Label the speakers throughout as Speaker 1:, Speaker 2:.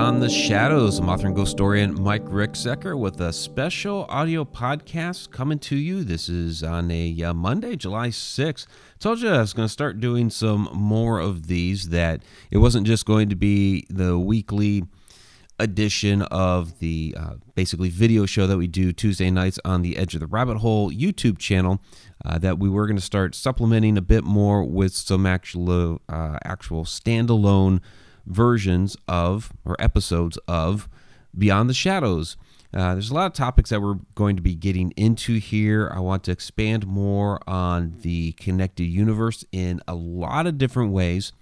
Speaker 1: Beyond the Shadows. I'm author and ghost historian Mike Ricksecker with a special audio podcast coming to you. This is on a uh, Monday, July 6th. Told you I was going to start doing some more of these, that it wasn't just going to be the weekly edition of the uh, basically video show that we do Tuesday nights on the Edge of the Rabbit Hole YouTube channel. Uh, that we were going to start supplementing a bit more with some actual uh, actual standalone versions of or episodes of Beyond the Shadows. Uh, there's a lot of topics that we're going to be getting into here. I want to expand more on the connected universe in a lot of different ways.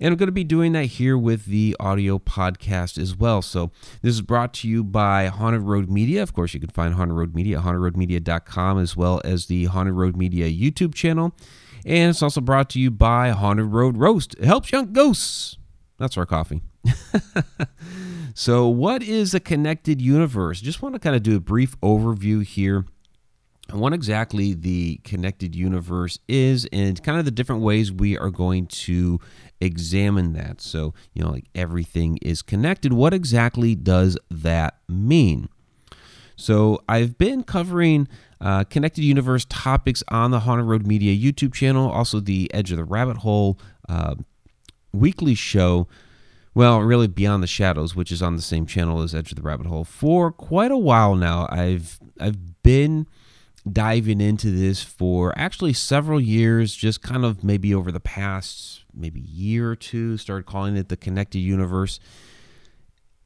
Speaker 1: And I'm going to be doing that here with the audio podcast as well. So this is brought to you by Haunted Road Media. Of course, you can find Haunted Road Media at hauntedroadmedia.com as well as the Haunted Road Media YouTube channel. And it's also brought to you by Haunted Road Roast. It helps young ghosts. That's our coffee. so, what is a connected universe? Just want to kind of do a brief overview here what exactly the connected universe is and kind of the different ways we are going to examine that. So, you know, like everything is connected. What exactly does that mean? So, I've been covering uh, connected universe topics on the Haunted Road Media YouTube channel, also the Edge of the Rabbit Hole uh, weekly show. Well, really, Beyond the Shadows, which is on the same channel as Edge of the Rabbit Hole, for quite a while now. I've I've been diving into this for actually several years, just kind of maybe over the past maybe year or two, started calling it the connected universe.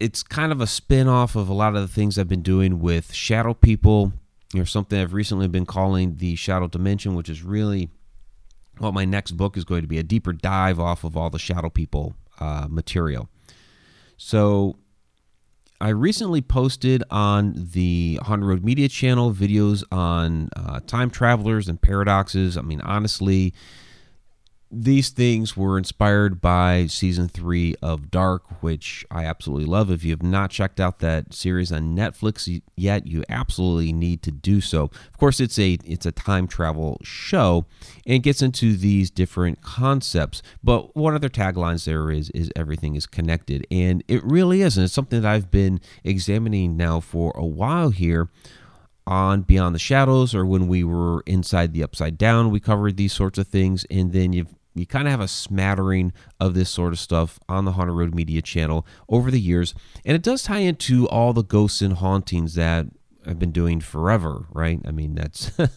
Speaker 1: It's kind of a spin-off of a lot of the things I've been doing with shadow people, or something I've recently been calling the shadow dimension, which is really what my next book is going to be a deeper dive off of all the shadow people uh, material. So I recently posted on the Haunted Road Media channel videos on uh, time travelers and paradoxes. I mean, honestly, these things were inspired by season three of Dark, which I absolutely love. If you have not checked out that series on Netflix yet, you absolutely need to do so. Of course, it's a it's a time travel show and gets into these different concepts. But one of their taglines there is is everything is connected, and it really is, and it's something that I've been examining now for a while here on Beyond the Shadows or when we were inside the Upside Down, we covered these sorts of things. And then you've you kind of have a smattering of this sort of stuff on the Haunted Road Media channel over the years. And it does tie into all the ghosts and hauntings that I've been doing forever, right? I mean, that's uh,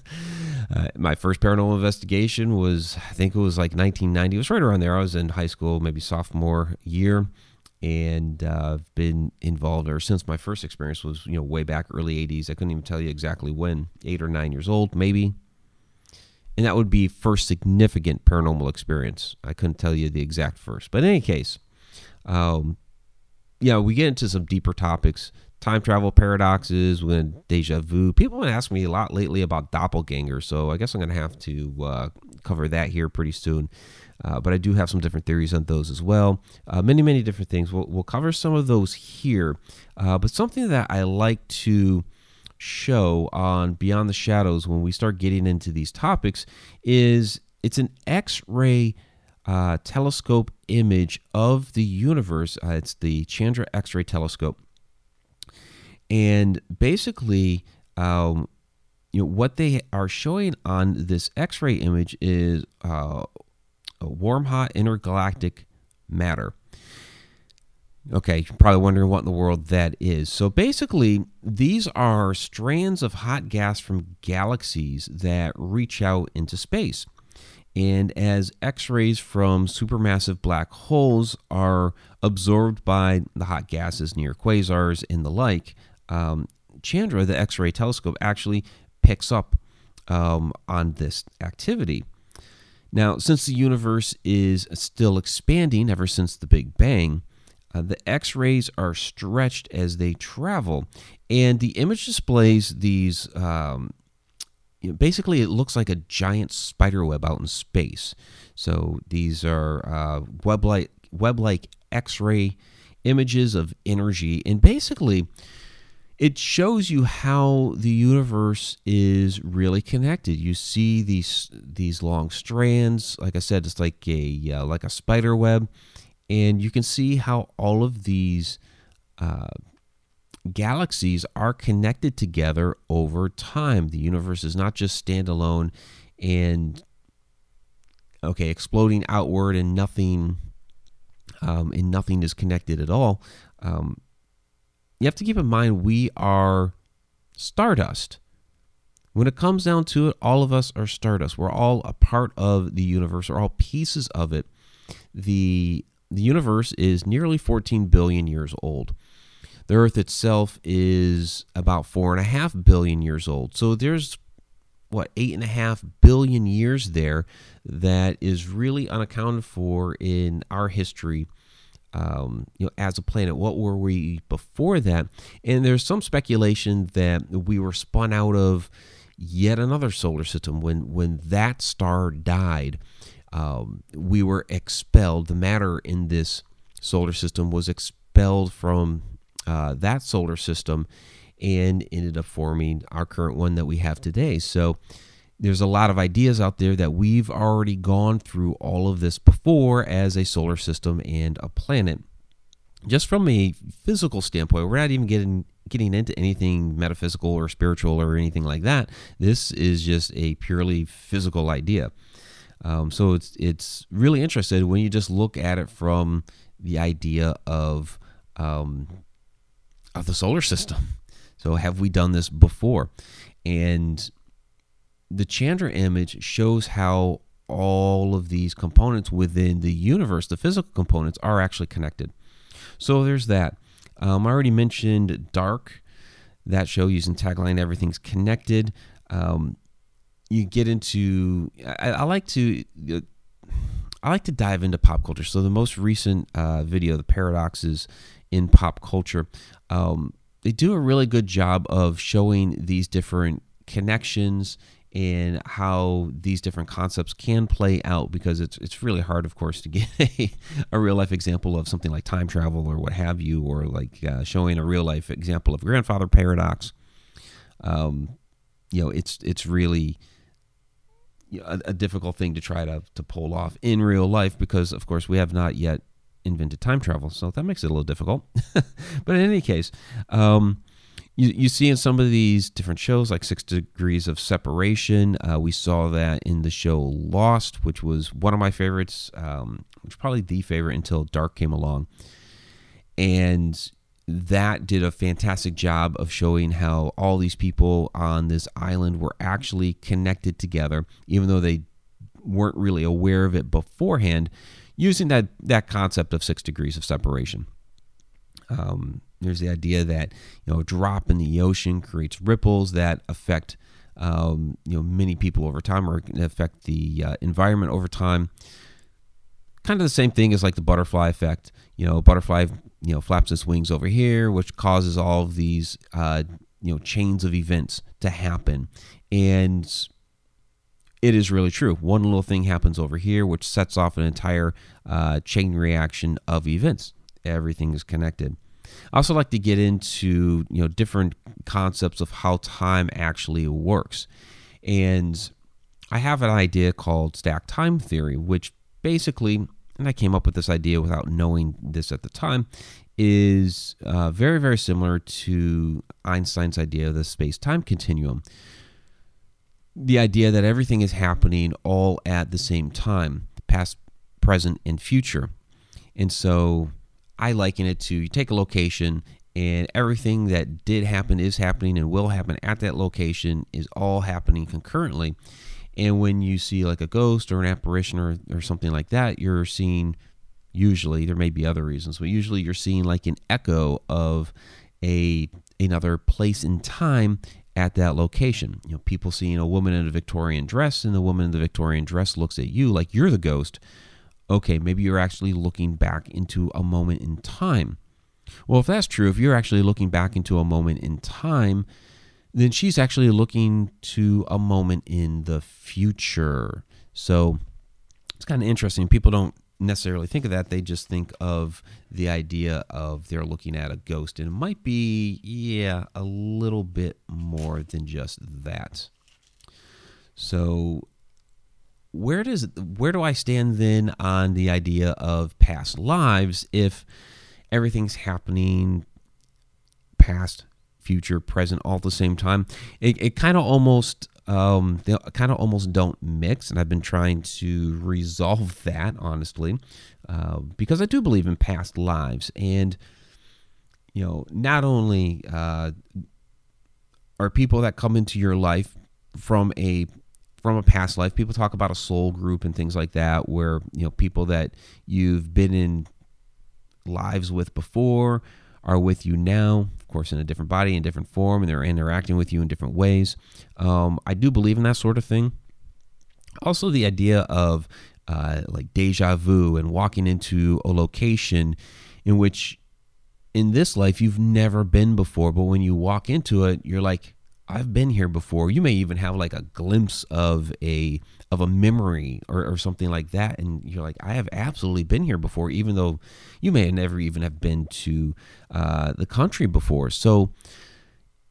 Speaker 1: my first paranormal investigation was, I think it was like 1990. It was right around there. I was in high school, maybe sophomore year. And uh, I've been involved ever since. My first experience was, you know, way back early 80s. I couldn't even tell you exactly when, eight or nine years old, maybe, and that would be first significant paranormal experience. I couldn't tell you the exact first, but in any case, um, yeah, we get into some deeper topics, time travel paradoxes, when deja vu. People have asked me a lot lately about doppelgangers, so I guess I'm going to have to uh, cover that here pretty soon. Uh, but I do have some different theories on those as well. Uh, many, many different things. We'll, we'll cover some of those here. Uh, but something that I like to show on Beyond the Shadows when we start getting into these topics is it's an X-ray uh, telescope image of the universe. Uh, it's the Chandra X-ray telescope, and basically, um, you know what they are showing on this X-ray image is uh, warm, hot intergalactic matter. Okay, you're probably wondering what in the world that is. So basically, these are strands of hot gas from galaxies that reach out into space. And as X rays from supermassive black holes are absorbed by the hot gases near quasars and the like, um, Chandra, the X ray telescope, actually picks up um, on this activity. Now, since the universe is still expanding ever since the Big Bang, uh, the X rays are stretched as they travel, and the image displays these. Um, you know, basically, it looks like a giant spider web out in space. So these are uh, web like web like X ray images of energy, and basically, it shows you how the universe is really connected. You see these these long strands, like I said, it's like a uh, like a spider web, And you can see how all of these uh, galaxies are connected together over time. The universe is not just standalone and okay, exploding outward and nothing um, and nothing is connected at all. Um, you have to keep in mind we are stardust. When it comes down to it, all of us are stardust. We're all a part of the universe, We're all pieces of it. The the universe is nearly 14 billion years old. The Earth itself is about four and a half billion years old. So there's what eight and a half billion years there that is really unaccounted for in our history um, you know as a planet what were we before that and there's some speculation that we were spun out of yet another solar system when when that star died um, we were expelled the matter in this solar system was expelled from uh, that solar system and ended up forming our current one that we have today. So there's a lot of ideas out there that we've already gone through all of this before as a solar system and a planet. Just from a physical standpoint, we're not even getting getting into anything metaphysical or spiritual or anything like that. This is just a purely physical idea. Um, so it's it's really interesting when you just look at it from the idea of um, of the solar system. So, have we done this before? And the Chandra image shows how all of these components within the universe, the physical components, are actually connected. So, there's that. Um, I already mentioned Dark, that show using tagline Everything's Connected. Um, you get into, I, I like to. Uh, I like to dive into pop culture. So the most recent uh, video, the paradoxes in pop culture, um, they do a really good job of showing these different connections and how these different concepts can play out because it's it's really hard, of course, to get a, a real life example of something like time travel or what have you, or like uh, showing a real life example of grandfather paradox. Um, you know, it's it's really a, a difficult thing to try to to pull off in real life because, of course, we have not yet invented time travel, so that makes it a little difficult. but in any case, um, you, you see in some of these different shows, like Six Degrees of Separation, uh, we saw that in the show Lost, which was one of my favorites, um, which probably the favorite until Dark came along. And that did a fantastic job of showing how all these people on this island were actually connected together, even though they weren't really aware of it beforehand using that that concept of six degrees of separation. Um, there's the idea that you know a drop in the ocean creates ripples that affect um, you know many people over time or affect the uh, environment over time. Kind of the same thing as like the butterfly effect. You know, butterfly you know flaps its wings over here, which causes all of these uh, you know chains of events to happen, and it is really true. One little thing happens over here, which sets off an entire uh, chain reaction of events. Everything is connected. I also like to get into you know different concepts of how time actually works, and I have an idea called stack time theory, which basically, and I came up with this idea without knowing this at the time, is uh, very very similar to Einstein's idea of the space time continuum the idea that everything is happening all at the same time past, present, and future. And so I liken it to you take a location and everything that did happen is happening and will happen at that location is all happening concurrently. And when you see like a ghost or an apparition or, or something like that, you're seeing usually there may be other reasons, but usually you're seeing like an echo of a another place in time at that location. You know, people seeing a woman in a Victorian dress, and the woman in the Victorian dress looks at you like you're the ghost. Okay, maybe you're actually looking back into a moment in time. Well, if that's true, if you're actually looking back into a moment in time, then she's actually looking to a moment in the future. So it's kind of interesting. People don't necessarily think of that. They just think of the idea of they're looking at a ghost. And it might be, yeah, a little bit more than just that. So where does where do I stand then on the idea of past lives if everything's happening past, future, present all at the same time? It, it kind of almost um, they kind of almost don't mix, and I've been trying to resolve that honestly, uh, because I do believe in past lives, and you know, not only uh, are people that come into your life from a from a past life. People talk about a soul group and things like that, where you know people that you've been in lives with before are with you now, of course, in a different body, in different form, and they're interacting with you in different ways. Um, I do believe in that sort of thing. Also, the idea of uh, like deja vu and walking into a location in which in this life you've never been before, but when you walk into it, you're like, I've been here before. You may even have like a glimpse of a of a memory or, or something like that, and you're like, I have absolutely been here before, even though you may have never even have been to uh, the country before. So,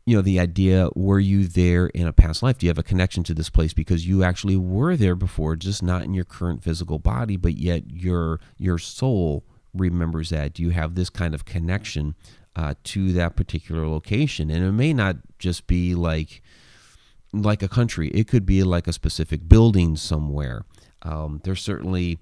Speaker 1: you know, the idea: were you there in a past life? Do you have a connection to this place because you actually were there before, just not in your current physical body, but yet your your soul remembers that? Do you have this kind of connection uh, to that particular location. And it may not just be like like a country; it could be like a specific building somewhere. Um, there's certainly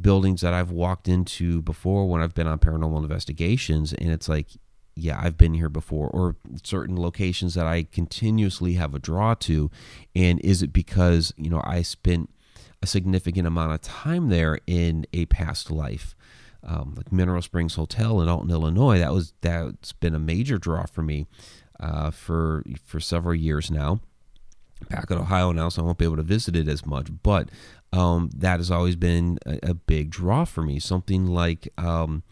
Speaker 1: buildings that I've walked into before when I've been on paranormal investigations, and it's like, yeah, I've been here before, or certain locations that I continuously have a draw to. And is it because, you know, I spent a significant amount of time there in a past life? um, like Mineral Springs Hotel in Alton, Illinois. That was that's been a major draw for me uh, for for several years now. Back in Ohio now, so I won't be able to visit it as much. But um, that has always been a, a, big draw for me. Something like um,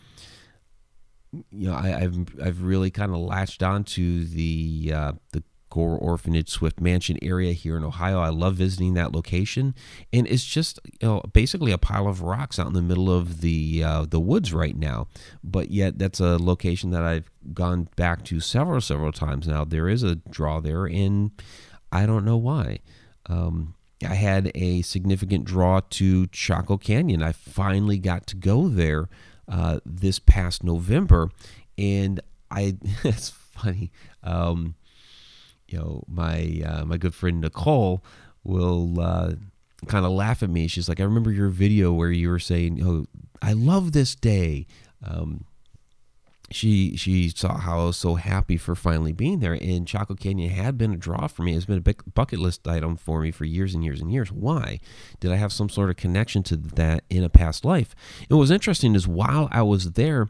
Speaker 1: you know, I, have I've really kind of latched onto the uh, the Gore Orphanage Swift Mansion area here in Ohio. I love visiting that location, and it's just you know basically a pile of rocks out in the middle of the uh, the woods right now. But yet that's a location that I've gone back to several several times now. There is a draw there, and I don't know why. Um, I had a significant draw to Chaco Canyon. I finally got to go there uh, this past November, and I it's funny. Um, you know, my uh, my good friend Nicole will uh, kind of laugh at me. She's like, "I remember your video where you were saying, oh, I love this day." Um, she she saw how I was so happy for finally being there, and Chaco Canyon had been a draw for me. It's been a big bucket list item for me for years and years and years. Why did I have some sort of connection to that in a past life? And what was interesting is while I was there,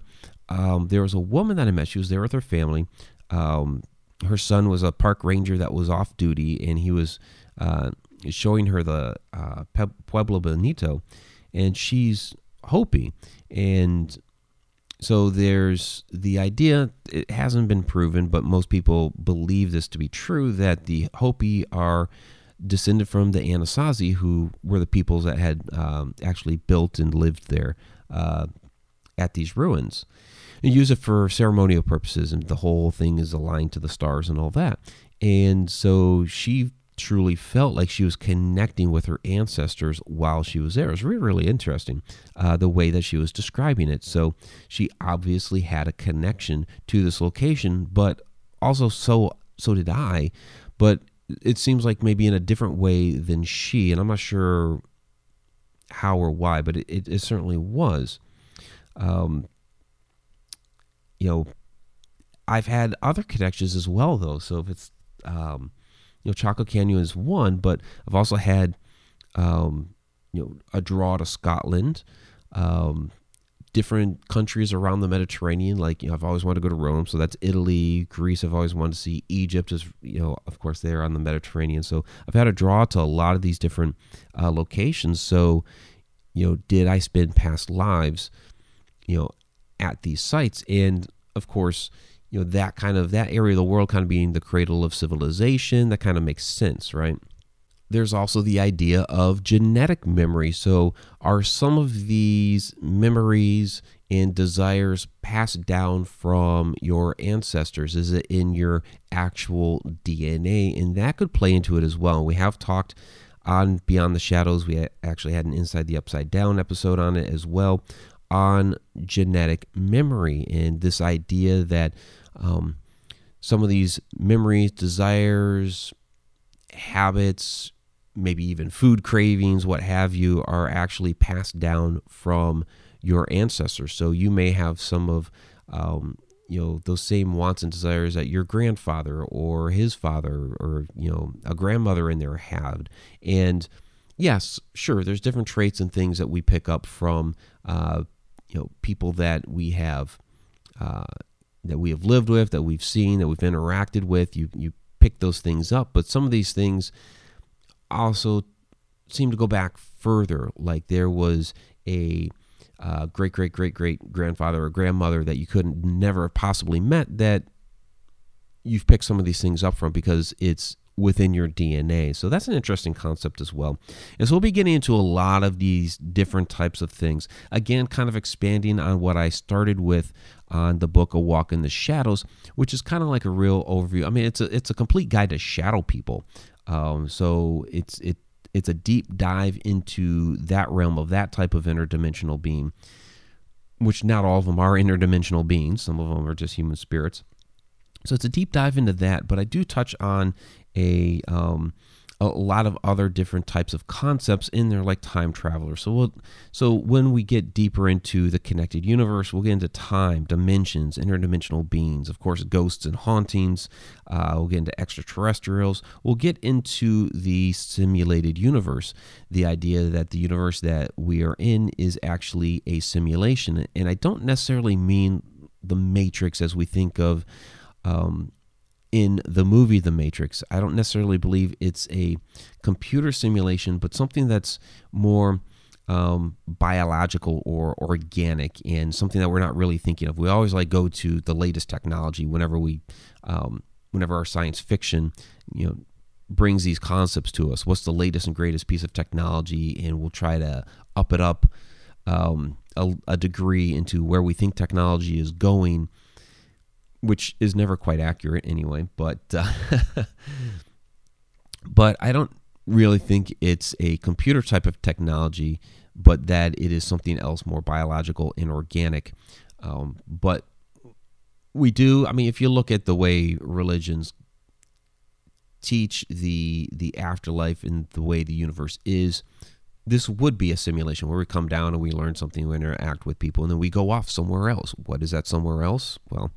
Speaker 1: um, there was a woman that I met. She was there with her family. Um, her son was a park ranger that was off duty, and he was uh, showing her the uh, Pueblo Bonito, and she's Hopi, and so there's the idea. It hasn't been proven, but most people believe this to be true that the Hopi are descended from the Anasazi, who were the peoples that had um, actually built and lived there uh, at these ruins and use it for ceremonial purposes, and the whole thing is aligned to the stars and all that. And so she truly felt like she was connecting with her ancestors while she was there. It was really, really interesting uh, the way that she was describing it. So she obviously had a connection to this location, but also so so did I. But it seems like maybe in a different way than she, and I'm not sure how or why, but it, it, it certainly was. Um, you know, I've had other connections as well, though. So if it's, um, you know, Chaco Canyon is one, but I've also had, um, you know, a draw to Scotland, um, different countries around the Mediterranean. Like, you know, I've always wanted to go to Rome, so that's Italy, Greece. I've always wanted to see Egypt, is you know, of course, they're on the Mediterranean. So I've had a draw to a lot of these different uh, locations. So, you know, did I spend past lives, you know, at these sites. And of course, you know, that kind of that area of the world kind of being the cradle of civilization, that kind of makes sense, right? There's also the idea of genetic memory. So, are some of these memories and desires passed down from your ancestors? Is it in your actual DNA? And that could play into it as well. We have talked on Beyond the Shadows. We actually had an Inside the Upside Down episode on it as well on genetic memory and this idea that um, some of these memories, desires, habits, maybe even food cravings, what have you, are actually passed down from your ancestors. So you may have some of um, you know those same wants and desires that your grandfather or his father or you know a grandmother in there had and yes sure there's different traits and things that we pick up from uh, you know people that we have uh, that we have lived with that we've seen that we've interacted with you you pick those things up. But some of these things also seem to go back further. Like there was a uh, great great great great grandfather or grandmother that you couldn't never have possibly met that you've picked some of these things up from because it's within your DNA. So that's an interesting concept as well. And so we'll be getting into a lot of these different types of things. Again, kind of expanding on what I started with on the book A Walk in the Shadows, which is kind of like a real overview. I mean, it's a it's a complete guide to shadow people. Um, so it's it it's a deep dive into that realm of that type of interdimensional being, which not all of them are interdimensional beings. Some of them are just human spirits. So it's a deep dive into that, but I do touch on a um, a lot of other different types of concepts in there, like time travelers. So, we'll, so when we get deeper into the connected universe, we'll get into time, dimensions, interdimensional beings, of course, ghosts and hauntings. Uh, we'll get into extraterrestrials. We'll get into the simulated universe, the idea that the universe that we are in is actually a simulation. And I don't necessarily mean the Matrix as we think of. Um, in the movie The Matrix. I don't necessarily believe it's a computer simulation, but something that's more um, biological or organic and something that we're not really thinking of. We always like go to the latest technology whenever we, um, whenever our science fiction, you know, brings these concepts to us. What's the latest and greatest piece of technology, and we'll try to up it up um, a, a degree into where we think technology is going which is never quite accurate anyway. But uh, but I don't really think it's a computer type of technology, but that it is something else more biological and organic. Um, but we do. I mean, if you look at the way religions teach the the afterlife and the way the universe is this would be a simulation where we come down and we learn something, we interact with people, and then we go off somewhere else. What is that somewhere else? Well,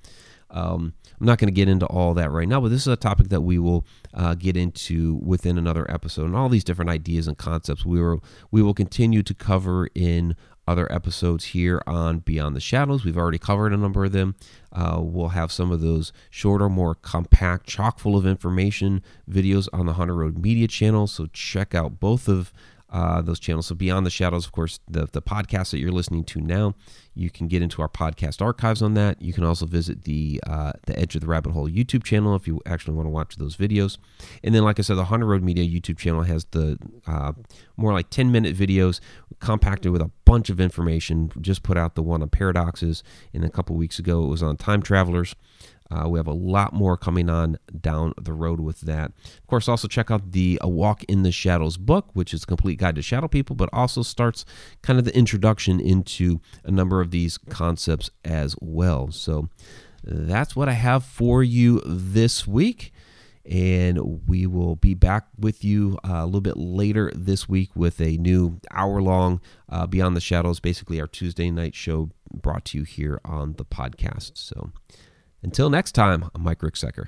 Speaker 1: um, I'm not going to get into all that right now, but this is a topic that we will uh, get into within another episode, and all these different ideas and concepts we will we will continue to cover in other episodes here on Beyond the Shadows. We've already covered a number of them. Uh, we'll have some of those shorter, more compact, chock full of information videos on the Haunted Road Media channel. So check out both of uh, those channels. So Beyond the Shadows, of course, the the podcast that you're listening to now, you can get into our podcast archives on that. You can also visit the uh, the Edge of the Rabbit Hole YouTube channel if you actually want to watch those videos. And then, like I said, the Haunted Road Media YouTube channel has the uh, more like 10 minute videos compacted with a bunch of information. Just put out the one on paradoxes, and a couple weeks ago it was on time travelers. Uh, we have a lot more coming on down the road with that. Of course, also check out the A Walk in the Shadows book, which is a complete guide to shadow people, but also starts kind of the introduction into a number of these concepts as well. So that's what I have for you this week. And we will be back with you uh, a little bit later this week with a new hour long uh, Beyond the Shadows, basically our Tuesday night show brought to you here on the podcast. So, until next time, I'm Mike Ricksecker.